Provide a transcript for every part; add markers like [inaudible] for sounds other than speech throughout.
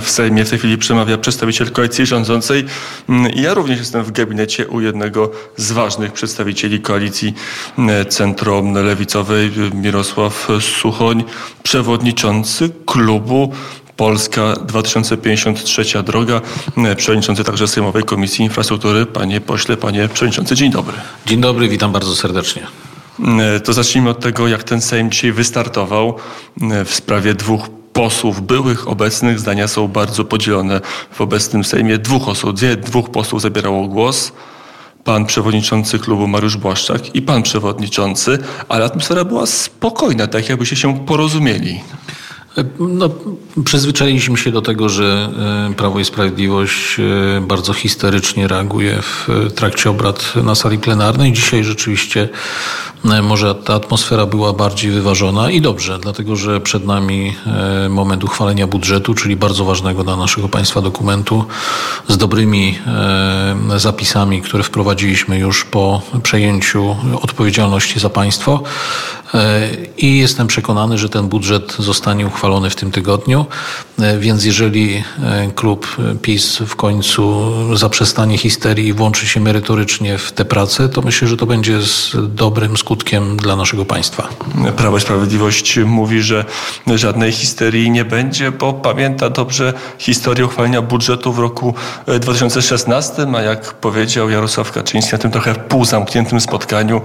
w Sejmie w tej chwili przemawia przedstawiciel koalicji rządzącej. Ja również jestem w gabinecie u jednego z ważnych przedstawicieli koalicji centro-lewicowej, Mirosław Suchoń, przewodniczący klubu Polska 2053 droga, przewodniczący także Sejmowej Komisji Infrastruktury. Panie pośle, panie przewodniczący, dzień dobry. Dzień dobry, witam bardzo serdecznie. To zacznijmy od tego, jak ten Sejm dzisiaj wystartował w sprawie dwóch posłów byłych, obecnych. Zdania są bardzo podzielone w obecnym Sejmie. Dwóch osób, dwóch posłów zabierało głos pan przewodniczący klubu Mariusz Błaszczak i pan przewodniczący, ale atmosfera była spokojna, tak jakbyście się porozumieli. No, przyzwyczailiśmy się do tego, że e, Prawo i Sprawiedliwość e, bardzo histerycznie reaguje w trakcie obrad na sali plenarnej. Dzisiaj rzeczywiście e, może ta atmosfera była bardziej wyważona i dobrze, dlatego że przed nami moment uchwalenia budżetu, czyli bardzo ważnego dla naszego państwa dokumentu z dobrymi zapisami, które wprowadziliśmy już po przejęciu odpowiedzialności za państwo. I jestem przekonany, że ten budżet zostanie uchwalony w tym tygodniu. Więc jeżeli klub PiS w końcu zaprzestanie histerii i włączy się merytorycznie w tę pracę, to myślę, że to będzie z dobrym skutkiem dla naszego państwa. Prawo i Sprawiedliwość mówi, że żadnej histerii nie będzie, bo pamięta dobrze historię uchwalenia budżetu w roku 2016, a jak powiedział Jarosław Kaczyński na tym trochę półzamkniętym spotkaniu,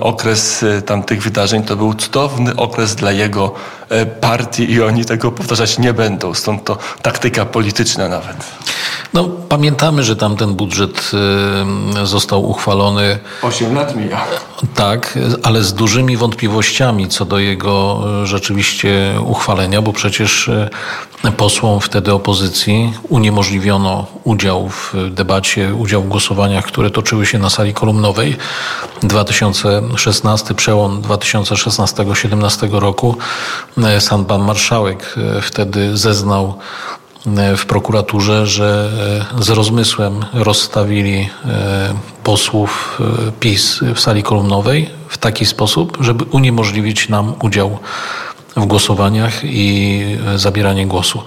okres tamtych wydarzeń to był cudowny okres dla jego e, partii i oni tego powtarzać nie będą. Stąd to taktyka polityczna nawet. No, pamiętamy, że tamten budżet został uchwalony. Osiem lat mija. Tak, ale z dużymi wątpliwościami co do jego y, rzeczywiście uchwalenia, bo przecież y, posłom wtedy opozycji uniemożliwiono udział w debacie, udział w głosowaniach, które toczyły się na sali kolumnowej. 2016, przełom 2016-17 roku, sam pan marszałek wtedy zeznał w prokuraturze, że e, z rozmysłem rozstawili e, posłów e, PiS w sali kolumnowej w taki sposób, żeby uniemożliwić nam udział w głosowaniach i zabieranie głosu.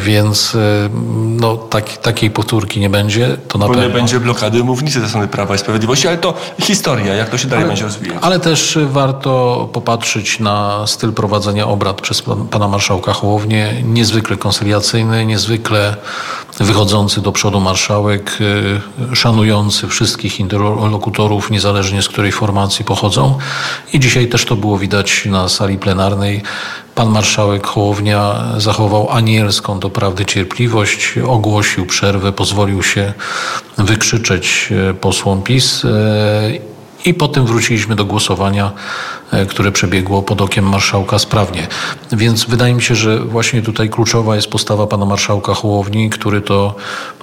Więc no, tak, takiej powtórki nie będzie. To na Bo pewno. nie będzie blokady mównicy ze strony Prawa i Sprawiedliwości, ale to historia, jak to się dalej ale, będzie rozwijać. Ale też warto popatrzeć na styl prowadzenia obrad przez pana marszałka Hołownię. Niezwykle konsyliacyjny, niezwykle wychodzący do przodu marszałek, y, szanujący wszystkich interlokutorów, niezależnie z której formacji pochodzą. I dzisiaj też to było widać na sali plenarnej. Pan marszałek Hołownia zachował anielską doprawdy cierpliwość, ogłosił przerwę, pozwolił się wykrzyczeć e, posłom PiS e, i potem wróciliśmy do głosowania, które przebiegło pod okiem marszałka sprawnie. Więc wydaje mi się, że właśnie tutaj kluczowa jest postawa pana marszałka Hołowni, który to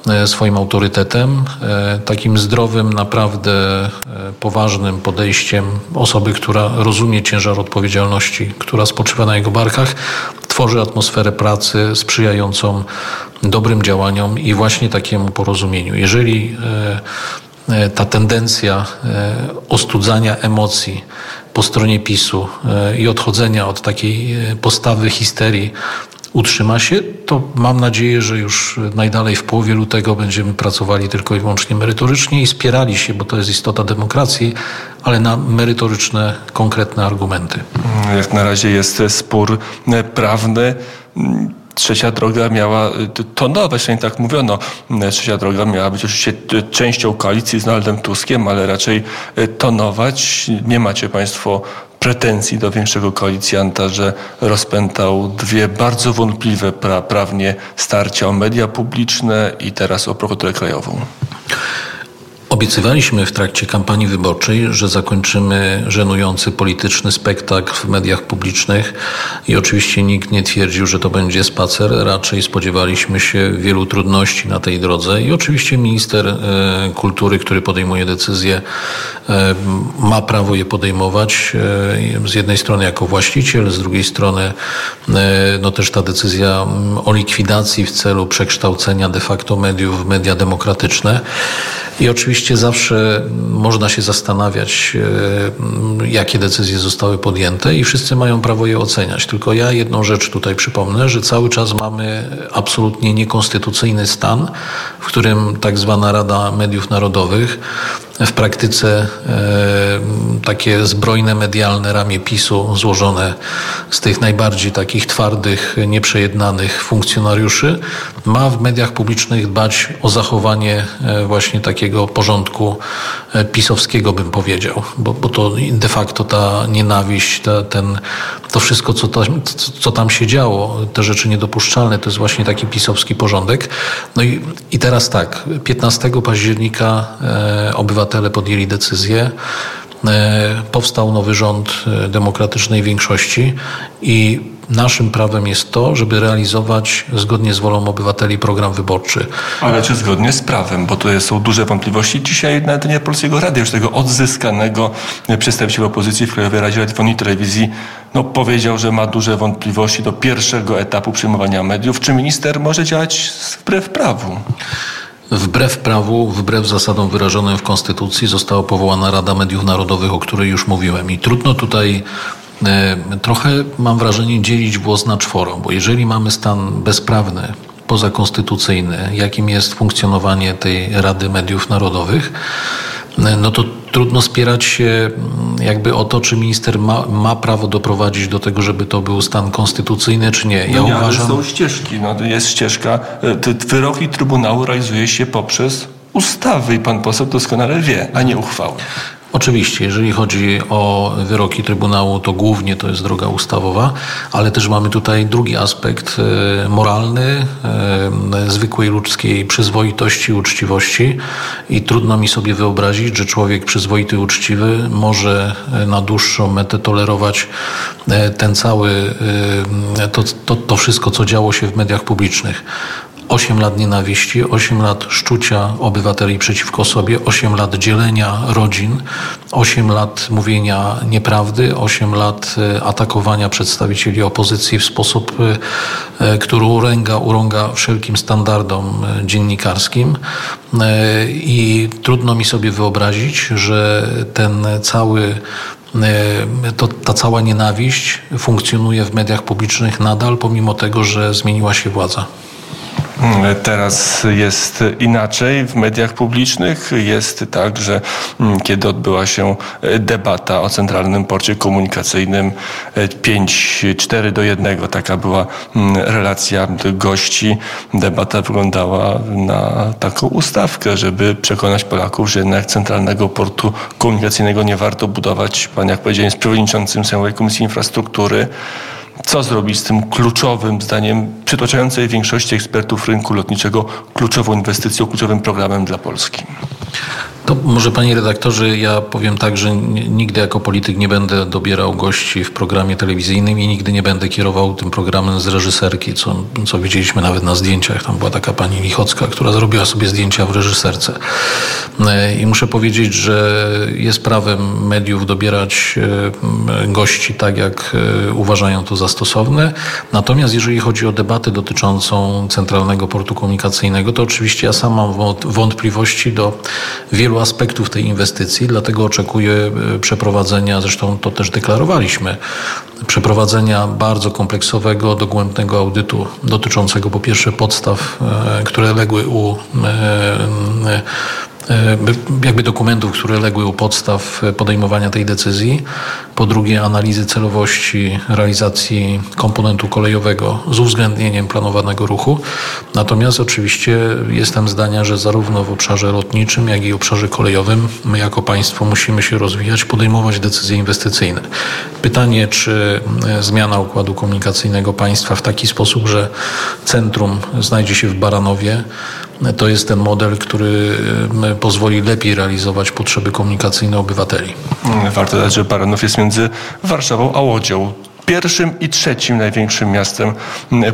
e, swoim autorytetem, e, takim zdrowym, naprawdę poważnym podejściem osoby, która rozumie ciężar odpowiedzialności, która spoczywa na jego barkach, tworzy atmosferę pracy sprzyjającą dobrym działaniom i właśnie takiemu porozumieniu. Jeżeli E, ta tendencja e, ostudzania emocji po stronie PiSu e, i odchodzenia od takiej postawy histerii utrzyma się, to mam nadzieję, że już najdalej w połowie lutego będziemy pracowali tylko i wyłącznie merytorycznie i spierali się, bo to jest istota demokracji, ale na merytoryczne, konkretne argumenty. Jak na razie jest spór prawny trzecia droga miała tonować, przynajmniej tak mówiono. Trzecia droga miała być oczywiście częścią koalicji z Donaldem Tuskiem, ale raczej tonować. Nie macie Państwo pretensji do większego koalicjanta, że rozpętał dwie bardzo wątpliwe pra prawnie starcia o media publiczne i teraz o prokuraturę krajową. Obiecywaliśmy w trakcie kampanii wyborczej, że zakończymy żenujący polityczny spektakl w mediach publicznych i oczywiście nikt nie twierdził, że to będzie spacer. Raczej spodziewaliśmy się wielu trudności na tej drodze i oczywiście minister e, kultury, który podejmuje decyzje, e, ma prawo je podejmować. E, z jednej strony jako właściciel, z drugiej strony no też ta decyzja o likwidacji w celu przekształcenia de facto mediów w media demokratyczne. I oczywiście Oczywiście zawsze można się zastanawiać, e, jakie decyzje zostały podjęte i wszyscy mają prawo je oceniać. Tylko ja jedną rzecz tutaj przypomnę, że cały czas mamy absolutnie niekonstytucyjny stan, w którym tak zwana Rada Mediów Narodowych w praktyce e, takie zbrojne medialne ramię PiSu złożone z tych najbardziej takich twardych, nieprzejednanych funkcjonariuszy ma w mediach publicznych dbać o zachowanie e, właśnie takiego porządku e, pisowskiego, bym powiedział, bo, bo to de facto ta nienawiść, ta, ten, to wszystko, co tam, co tam się działo, te rzeczy niedopuszczalne, to jest właśnie taki pisowski porządek. No i, i teraz tak, 15 października e, obywatele podjęli decyzję, e, powstał nowy rząd demokratycznej większości i naszym prawem jest to, żeby realizować zgodnie z wolą obywateli program wyborczy. Ale czy zgodnie z prawem? Bo tu są duże wątpliwości. Dzisiaj na antenie Polskiego Radia, już tego odzyskanego przedstawiciel opozycji w Krajowej Radzie Radiofonii i Telewizji no, powiedział, że ma duże wątpliwości do pierwszego etapu przyjmowania mediów. Czy minister może działać wbrew prawu? Wbrew prawu, wbrew zasadom wyrażonym w Konstytucji została powołana Rada Mediów Narodowych, o której już mówiłem. I trudno tutaj trochę, mam wrażenie, dzielić włos na czworo, bo jeżeli mamy stan bezprawny, pozakonstytucyjny, jakim jest funkcjonowanie tej Rady Mediów Narodowych, no to trudno spierać się mm, jakby o to, czy minister ma, ma prawo doprowadzić do tego, żeby to był stan konstytucyjny, czy nie. Ja no nie, uważam... są ścieżki. No, jest ścieżka. E, wyroki Trybunału realizuje się poprzez ustawy i pan poseł doskonale wie, a nie uchwały. Oczywiście, jeżeli chodzi o wyroki Trybunału, to głównie to jest droga ustawowa, ale też mamy tutaj drugi aspekt e, moralny, e, zwykłej ludzkiej przyzwoitości uczciwości. I trudno mi sobie wyobrazić, że człowiek przyzwoity uczciwy może e, na dłuższą metę tolerować ten cały, to, to, to wszystko, co działo się w mediach publicznych. 8 lat nienawiści, 8 lat szczucia obywateli przeciwko sobie, 8 lat dzielenia rodzin, 8 lat mówienia nieprawdy, 8 lat e, atakowania przedstawicieli opozycji w sposób, e, e, który uręga, urąga wszelkim standardom dziennikarskim. I trudno mi sobie wyobrazić, że ten cały to, ta cała nienawiść funkcjonuje w mediach publicznych nadal, pomimo tego, że zmieniła się władza. Teraz jest inaczej w mediach publicznych. Jest tak, że mm, kiedy odbyła się e, debata o Centralnym Porcie Komunikacyjnym 5-4 e, do 1, taka była mm, relacja gości. Debata wyglądała na taką ustawkę, żeby przekonać Polaków, że jednak Centralnego Portu Komunikacyjnego nie warto budować. Pan, jak powiedziałem, jest przewodniczącym Sejmowej Komisji Infrastruktury co zrobić z tym kluczowym, zdaniem przytłaczającej większości ekspertów rynku lotniczego, kluczową inwestycją, kluczowym programem dla Polski? To może panie redaktorze, ja powiem tak, że nigdy jako polityk nie będę dobierał gości w programie telewizyjnym i nigdy nie będę kierował tym programem z reżyserki, co, co widzieliśmy nawet na zdjęciach. Tam była taka pani Lichocka, która zrobiła sobie zdjęcia w reżyserce. E, I muszę powiedzieć, że jest prawem mediów dobierać e, gości tak, jak e, uważają to za stosowne. Natomiast jeżeli chodzi o debatę dotyczącą Centralnego Portu Komunikacyjnego, to oczywiście ja sam mam wątpliwości do wielu aspektów tej inwestycji, dlatego oczekuję e, przeprowadzenia, zresztą to też deklarowaliśmy, przeprowadzenia bardzo kompleksowego, dogłębnego audytu dotyczącego po pierwsze podstaw, e, które legły u e, jakby dokumentów, które legły u podstaw podejmowania tej decyzji. Po drugie, analizy celowości realizacji komponentu kolejowego z uwzględnieniem planowanego ruchu. Natomiast oczywiście jestem zdania, że zarówno w obszarze lotniczym, jak i obszarze kolejowym my jako państwo musimy się rozwijać, podejmować decyzje inwestycyjne. Pytanie, czy e, zmiana układu komunikacyjnego państwa w taki sposób, że centrum znajdzie się w Baranowie, to jest ten model, który pozwoli lepiej realizować potrzeby komunikacyjne obywateli. Warto dodać, że Baranów jest między Warszawą a Łodzią pierwszym i trzecim największym miastem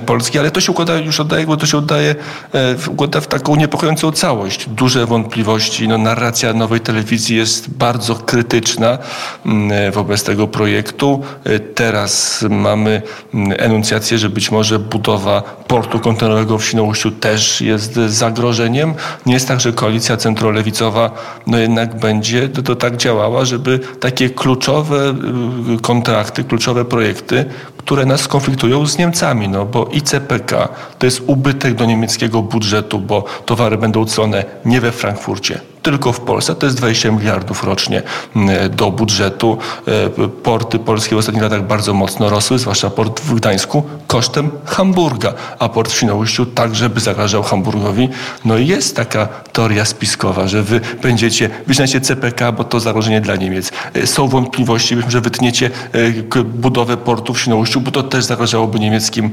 Polski, ale to się układa, już oddaje, bo to się oddaje, układa w taką niepokojącą całość. Duże wątpliwości, no, narracja nowej telewizji jest bardzo krytyczna wobec tego projektu. Teraz mamy enuncjację, że być może budowa portu kontenerowego w Świnoujściu też jest zagrożeniem. Nie jest tak, że koalicja centrolewicowa no jednak będzie to, to tak działała, żeby takie kluczowe y, kontrakty, kluczowe projekty, które nas konfliktują z Niemcami, no bo ICPK to jest ubytek do niemieckiego budżetu, bo towary będą cone nie we Frankfurcie, tylko w Polsce. To jest 20 miliardów rocznie mm, do budżetu. E, porty polskie w ostatnich latach bardzo mocno rosły, zwłaszcza port w Gdańsku, kosztem Hamburga, a port w Świnoujściu także by zagrażał Hamburgowi. No i jest taka teoria spiskowa, że wy będziecie, wyznacie CPK, bo to zagrożenie dla Niemiec. E, są wątpliwości, że wytniecie e, budowę portu w Świnoujściu, bo to też zagrażałoby niemieckim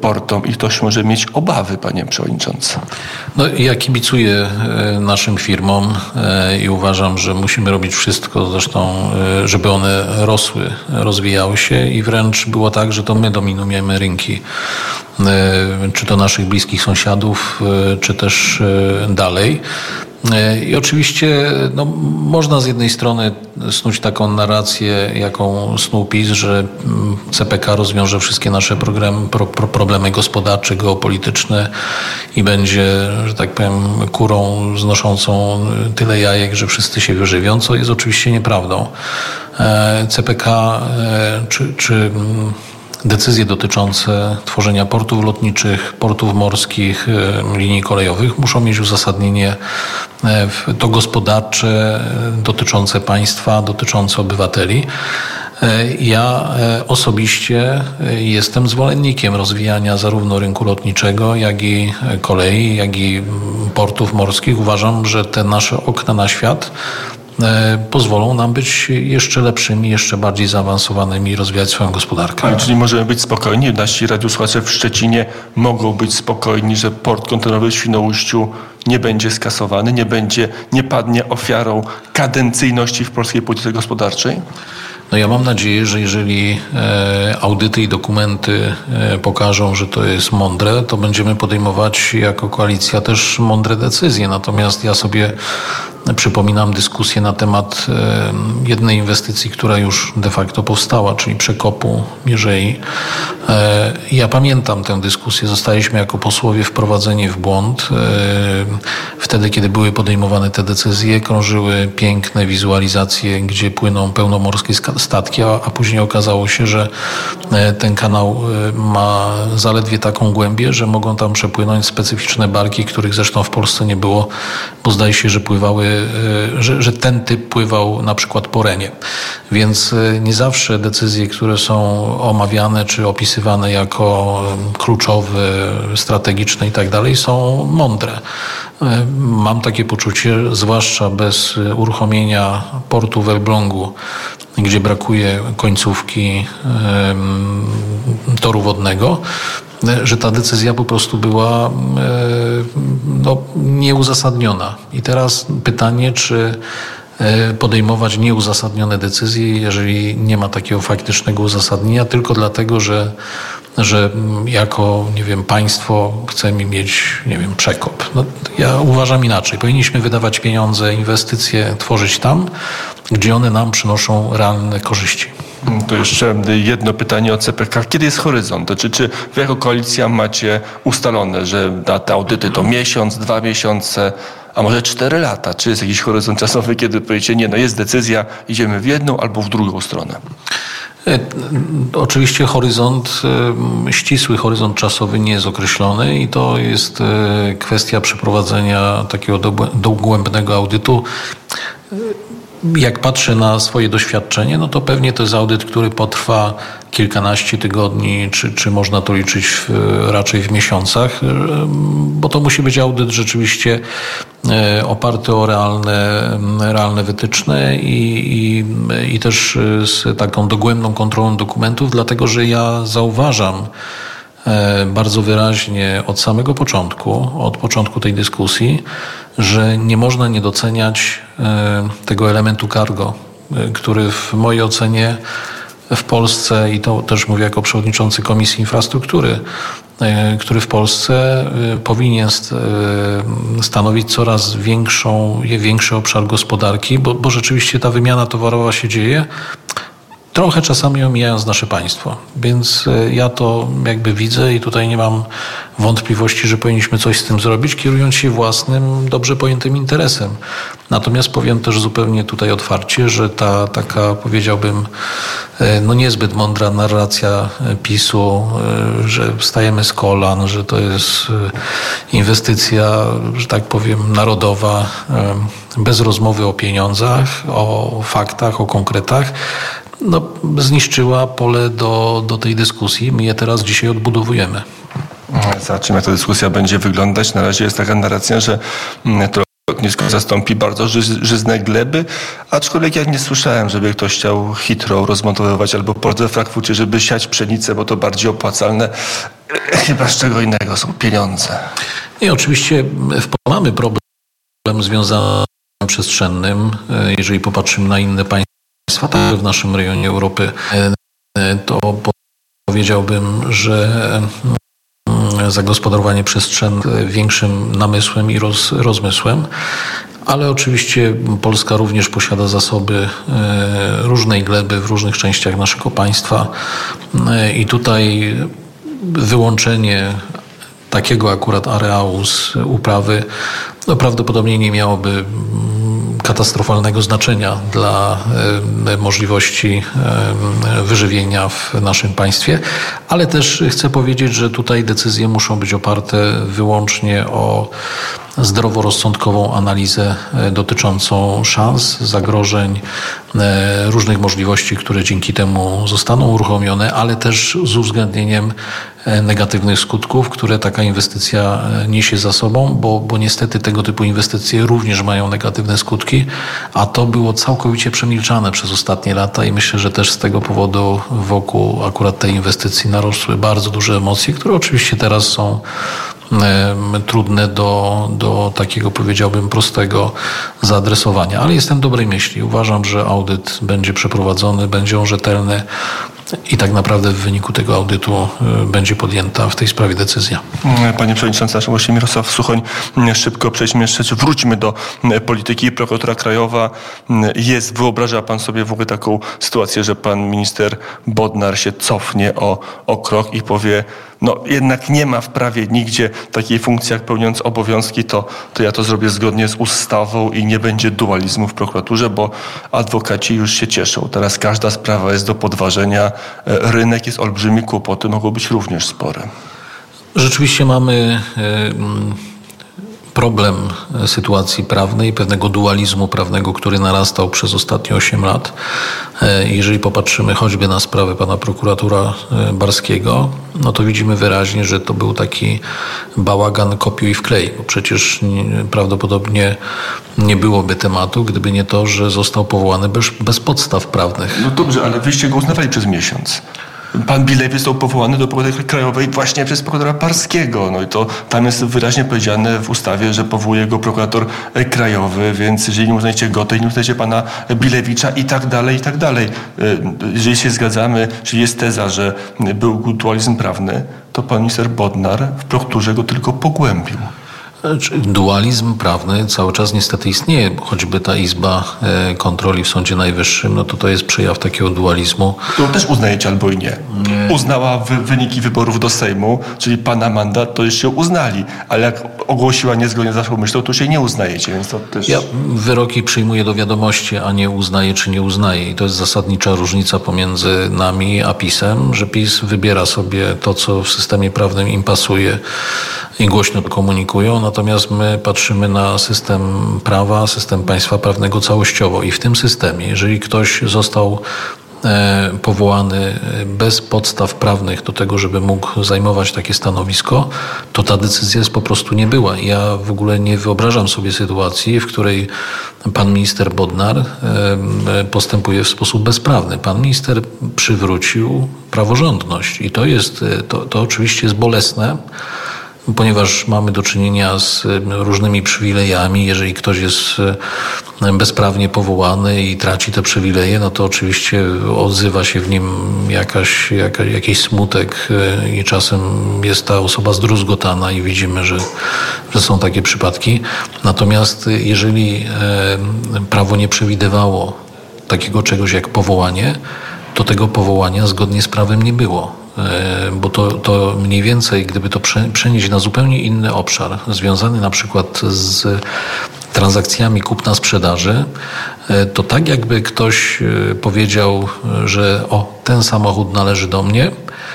portom i ktoś może mieć obawy, panie przewodniczący. No ja kibicuję naszym firmom, E, i uważam, że musimy robić wszystko zresztą, e, żeby one rosły, rozwijały się i wręcz było tak, że to my dominujemy rynki, e, czy to naszych bliskich sąsiadów, czy też dalej. E, I oczywiście no, można z jednej strony snuć taką narrację, jaką snuł PiS, że mm, CPK rozwiąże wszystkie nasze problemy, pro, problemy gospodarcze, geopolityczne i będzie, że tak powiem, kurą znoszącą tyle jajek, że wszyscy się wyżywią, co jest oczywiście nieprawdą. E, CPK e, czy, czy mm, decyzje dotyczące tworzenia portów lotniczych, portów morskich, e, linii kolejowych muszą mieć uzasadnienie e, to gospodarcze, e, dotyczące państwa, dotyczące obywateli. Ja osobiście jestem zwolennikiem rozwijania zarówno rynku lotniczego, jak i kolei, jak i portów morskich. Uważam, że te nasze okna na świat pozwolą nam być jeszcze lepszymi, jeszcze bardziej zaawansowanymi i rozwijać swoją gospodarkę. A, czyli możemy być spokojni, nasi radiosłuchacze w Szczecinie mogą być spokojni, że port kontenerowy w Świnoujściu nie będzie skasowany, nie będzie, nie padnie ofiarą kadencyjności w polskiej polityce gospodarczej? No ja mam nadzieję, że jeżeli e, audyty i dokumenty e, pokażą, że to jest mądre, to będziemy podejmować jako koalicja też mądre decyzje. Natomiast ja sobie Przypominam dyskusję na temat e, jednej inwestycji, która już de facto powstała, czyli przekopu Mierzei. E, ja pamiętam tę dyskusję. Zostaliśmy jako posłowie wprowadzeni w błąd. E, wtedy, kiedy były podejmowane te decyzje, krążyły piękne wizualizacje, gdzie płyną pełnomorskie statki, a później okazało się, że ten kanał ma zaledwie taką głębię, że mogą tam przepłynąć specyficzne barki, których zresztą w Polsce nie było, bo zdaje się, że pływały że, że ten typ pływał na przykład po Renie. Więc y, nie zawsze decyzje, które są omawiane czy opisywane jako kluczowe, strategiczne i tak dalej, są mądre. Mam takie poczucie, zwłaszcza bez uruchomienia portu w Elblągu, gdzie brakuje końcówki toru wodnego, że ta decyzja po prostu była e, no, nieuzasadniona. I teraz pytanie, czy e, podejmować nieuzasadnione decyzje, jeżeli nie ma takiego faktycznego uzasadnienia, tylko dlatego, że, że jako, nie wiem, państwo chcemy mieć, nie wiem, przekop. No, ja uważam inaczej. Powinniśmy wydawać pieniądze, inwestycje tworzyć tam, gdzie one nam przynoszą realne korzyści. To jeszcze jedno pytanie o CPK. Kiedy jest horyzont? Czy, czy wy jako koalicja macie ustalone, że te audyty to miesiąc, dwa miesiące, a może cztery lata? Czy jest jakiś horyzont czasowy, kiedy powiecie, nie, no jest decyzja, idziemy w jedną albo w drugą stronę? E, oczywiście horyzont, e, ścisły horyzont czasowy nie jest określony i to jest e, kwestia przeprowadzenia takiego dogłębnego audytu jak patrzę na swoje doświadczenie, no to pewnie to jest audyt, który potrwa kilkanaście tygodni, czy, czy można to liczyć w, raczej w miesiącach, bo to musi być audyt rzeczywiście e, oparty o realne, realne wytyczne i, i, i też z taką dogłębną kontrolą dokumentów, dlatego że ja zauważam, e, bardzo wyraźnie od samego początku, od początku tej dyskusji, że nie można nie doceniać e, tego elementu cargo, e, który w mojej ocenie w Polsce, i to też mówię jako przewodniczący Komisji Infrastruktury, e, który w Polsce e, powinien e, stanowić coraz większą, większy obszar gospodarki, bo, bo rzeczywiście ta wymiana towarowa się dzieje trochę czasami omijając nasze państwo. Więc e, ja to jakby widzę i tutaj nie mam wątpliwości, że powinniśmy coś z tym zrobić, kierując się własnym, dobrze pojętym interesem. Natomiast powiem też zupełnie tutaj otwarcie, że ta taka, powiedziałbym, e, no niezbyt mądra narracja e, PiSu, że wstajemy z kolan, że to jest inwestycja, że tak powiem, narodowa, bez rozmowy o pieniądzach, o faktach, o konkretach, no, zniszczyła pole do, do tej dyskusji. My je teraz dzisiaj odbudowujemy. Zobaczymy, jak ta dyskusja będzie wyglądać. Na razie jest taka narracja, że mm, to lotnisko zastąpi bardzo żyzne gleby, aczkolwiek ja nie słyszałem, żeby ktoś chciał Heathrow rozmontowywać albo port we Frankfurcie, żeby siać pszenicę, bo to bardziej opłacalne. [clears throat] Chyba z czego innego są pieniądze. I oczywiście mamy problem związany z przestrzennym. Jeżeli popatrzymy na inne państwa, także w naszym rejonie Europy, e, to powiedziałbym, że mm, zagospodarowanie przestrzenne większym namysłem i roz, rozmysłem. Ale oczywiście Polska również posiada zasoby e, różnej gleby w różnych częściach naszego państwa e, i tutaj wyłączenie takiego akurat areału z uprawy no prawdopodobnie nie miałoby mm, katastrofalnego znaczenia dla możliwości wyżywienia w naszym państwie, ale też chcę powiedzieć, że tutaj decyzje muszą być oparte wyłącznie o zdroworozsądkową analizę e, dotyczącą szans, zagrożeń, różnych możliwości, które dzięki temu zostaną uruchomione, ale też z uwzględnieniem negatywnych skutków, które taka inwestycja niesie za sobą, bo, bo niestety tego typu inwestycje również mają negatywne skutki, a to było całkowicie przemilczane przez ostatnie lata i myślę, że też z tego powodu wokół akurat tej inwestycji narosły bardzo duże emocje, które oczywiście teraz są trudne do, do takiego, powiedziałbym, prostego zaadresowania. Ale jestem dobrej myśli. Uważam, że audyt będzie przeprowadzony, będzie on rzetelny i tak naprawdę w wyniku tego audytu y, będzie podjęta w tej sprawie decyzja. Panie Przewodniczący, naszym gościem Mirosław Suchoń. Szybko przejdźmy jeszcze, wróćmy do polityki. Prokuratura Krajowa jest, wyobraża Pan sobie w ogóle taką sytuację, że Pan minister Bodnar się cofnie o, o krok i powie, no jednak nie ma w prawie nigdzie takiej funkcji, jak pełniąc obowiązki, to, to ja to zrobię zgodnie z ustawą i nie będzie dualizmu w prokuraturze, bo adwokaci już się cieszą. Teraz każda sprawa jest do podważenia. E, rynek jest olbrzymi, kłopoty mogą być również spore. Rzeczywiście mamy e, problem e, sytuacji prawnej, pewnego dualizmu prawnego, który narastał przez ostatnie 8 lat. E, jeżeli popatrzymy choćby na sprawę pana prokuratora e, Barskiego, no to widzimy wyraźnie, że to był taki bałagan kopiuj wklej, bo przecież prawdopodobnie nie byłoby tematu, gdyby nie to, że został powołany bez, bez podstaw prawnych. No dobrze, ale wyście go uznawali przez miesiąc. Pan Bilew został powołany do prokuratury krajowej właśnie przez prokuratora Parskiego. No i to tam jest wyraźnie powiedziane w ustawie, że powołuje go prokurator krajowy, więc jeżeli nie uznajecie go, to nie uznajecie pana Bilewicza i tak dalej, i tak dalej. E, jeżeli się zgadzamy, czyli jest teza, że był dualizm prawny, to pan minister Bodnar w prokuraturze go tylko pogłębił. Dualizm prawny cały czas niestety istnieje, choćby ta Izba e, Kontroli w Sądzie Najwyższym, no to to jest przejaw takiego dualizmu. To też uznajecie albo i nie. nie. Uznała wy, wyniki wyborów do Sejmu, czyli pana mandat, to już się uznali, ale jak ogłosiła niezgodnie z waszą myślą, to się nie uznajecie, więc to też... Ja wyroki przyjmuję do wiadomości, a nie uznaję czy nie uznaję i to jest zasadnicza różnica pomiędzy nami a PiSem, że PiS wybiera sobie to, co w systemie prawnym im pasuje i głośno komunikują, natomiast my patrzymy na system prawa, system państwa prawnego całościowo i w tym systemie, jeżeli ktoś został e, powołany bez podstaw prawnych do tego, żeby mógł zajmować takie stanowisko, to ta decyzja jest po prostu nie była. Ja w ogóle nie wyobrażam sobie sytuacji, w której pan minister Bodnar e, postępuje w sposób bezprawny. Pan minister przywrócił praworządność i to jest, to, to oczywiście jest bolesne, ponieważ mamy do czynienia z różnymi przywilejami. Jeżeli ktoś jest bezprawnie powołany i traci te przywileje, no to oczywiście odzywa się w nim jakaś, jaka, jakiś smutek i czasem jest ta osoba zdruzgotana i widzimy, że, że są takie przypadki. Natomiast jeżeli prawo nie przewidywało takiego czegoś jak powołanie, to tego powołania zgodnie z prawem nie było. E, bo to, to mniej więcej, gdyby to przenieść na zupełnie inny obszar, związany na przykład z transakcjami kupna-sprzedaży, e, to tak jakby ktoś e, powiedział, że o, ten samochód należy do mnie,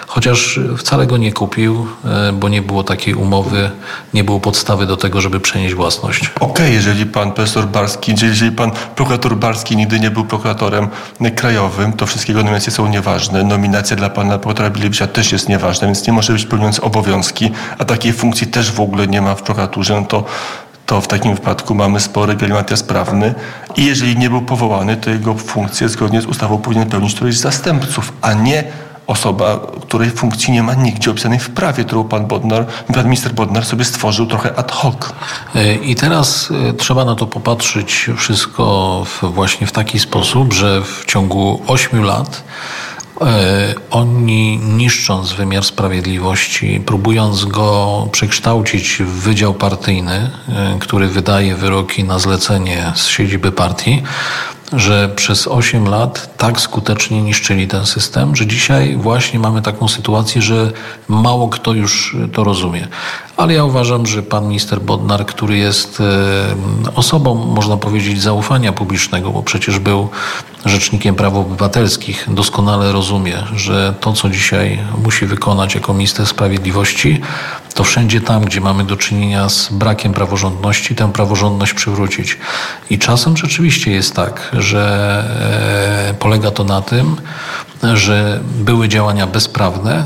chociaż wcale go nie kupił, e, bo nie było takiej umowy, nie było podstawy do tego, żeby przenieść własność. Okej, okay, jeżeli pan profesor Barski, jeżeli pan prokurator Barski nigdy nie był prokuratorem krajowym, to wszystkie nominacje są nieważne. Nominacja dla pana prokuratora Bilewicza też jest nieważna, więc nie może być pełniący obowiązki, a takiej funkcji też w ogóle nie ma w prokuraturze, no to to w takim wypadku mamy spory galimatia sprawny i jeżeli nie był powołany, to jego funkcję zgodnie z ustawą powinien pełnić któryś z zastępców, a nie osoba, której funkcji nie ma nigdzie opisanej w prawie, którą pan Bodnar, pan minister Bodnar sobie stworzył trochę ad hoc. E, I teraz e, trzeba na to popatrzeć wszystko właśnie w taki sposób, że w ciągu ośmiu lat E, oni niszcząc wymiar sprawiedliwości, próbując go przekształcić w wydział partyjny, który wydaje wyroki na zlecenie z siedziby partii, że przez 8 lat tak skutecznie niszczyli ten system, że dzisiaj właśnie mamy taką sytuację, że mało kto już to rozumie. Ale ja uważam, że pan minister Bodnar, który jest e, osobą, można powiedzieć, zaufania publicznego, bo przecież był rzecznikiem praw obywatelskich, doskonale rozumie, że to, co dzisiaj musi wykonać jako minister sprawiedliwości, to wszędzie tam, gdzie mamy do czynienia z brakiem praworządności, tę praworządność przywrócić. I czasem rzeczywiście jest tak, że e, polega to na tym, że były działania bezprawne,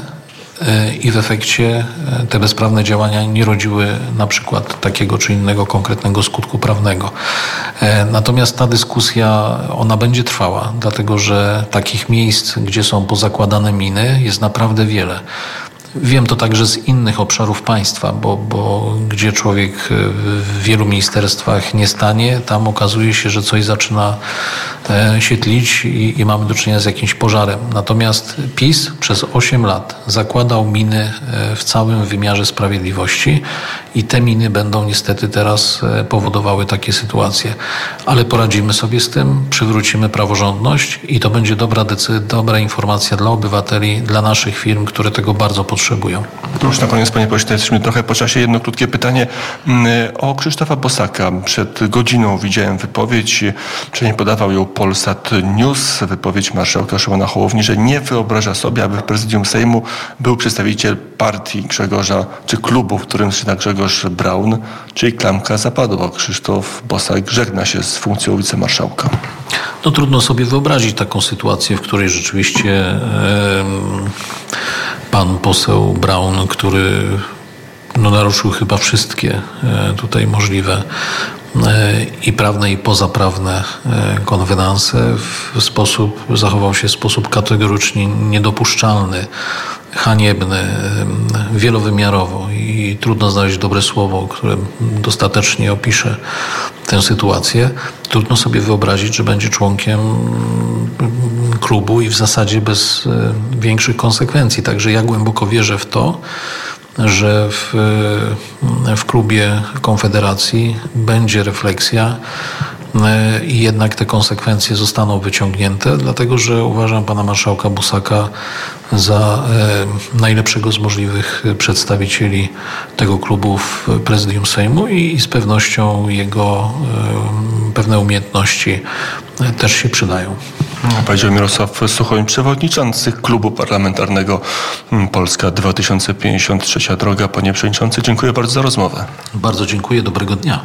i w efekcie e, te bezprawne działania nie rodziły na przykład takiego czy innego konkretnego skutku prawnego. Natomiast ta dyskusja, ona będzie trwała, dlatego że takich miejsc, gdzie są pozakładane miny, jest naprawdę wiele. Wiem to także z innych obszarów państwa, bo, bo gdzie człowiek w wielu ministerstwach nie stanie, tam okazuje się, że coś zaczyna e, się tlić i, i mamy do czynienia z jakimś pożarem. Natomiast PiS przez 8 lat zakładał miny e, w całym wymiarze sprawiedliwości i te miny będą niestety teraz e, powodowały takie sytuacje. Ale poradzimy sobie z tym, przywrócimy praworządność i to będzie dobra, dobra informacja dla obywateli, dla naszych firm, które tego bardzo potrzebują. Już na koniec, panie pośle, jesteśmy trochę po czasie. Jedno krótkie pytanie mm, o Krzysztofa Bosaka. Przed godziną widziałem wypowiedź, nie podawał ją Polsat News, wypowiedź marszałka Szymona Hołowni, że nie wyobraża sobie, aby w prezydium Sejmu był przedstawiciel partii Grzegorza, czy klubu, w którym zaczyna Grzegorz Braun, czyli klamka zapadła. Krzysztof Bosak żegna się z funkcją wicemarszałka. No trudno sobie wyobrazić taką sytuację, w której rzeczywiście yy, pan poseł Braun, który no, naruszył chyba wszystkie e, tutaj możliwe i prawne, i pozaprawne e, konwenanse w sposób, zachował się w sposób kategorycznie niedopuszczalny, haniebny, wielowymiarowo i trudno znaleźć dobre słowo, które dostatecznie opisze tę sytuację. Trudno sobie wyobrazić, że będzie członkiem klubu i w zasadzie bez e, większych konsekwencji. Także ja głęboko wierzę w to, że w, e, w klubie Konfederacji będzie refleksja e, i jednak te konsekwencje zostaną wyciągnięte, dlatego że uważam pana marszałka Busaka za najlepszego z możliwych przedstawicieli tego klubu w prezydium Sejmu i z pewnością jego pewne umiejętności też się przydają. Powiedział Mirosław Suchoń, przewodniczący klubu parlamentarnego mm, Polska 2053 Droga. Panie Przewodniczący, dziękuję bardzo za rozmowę. Bardzo dziękuję, dobrego dnia.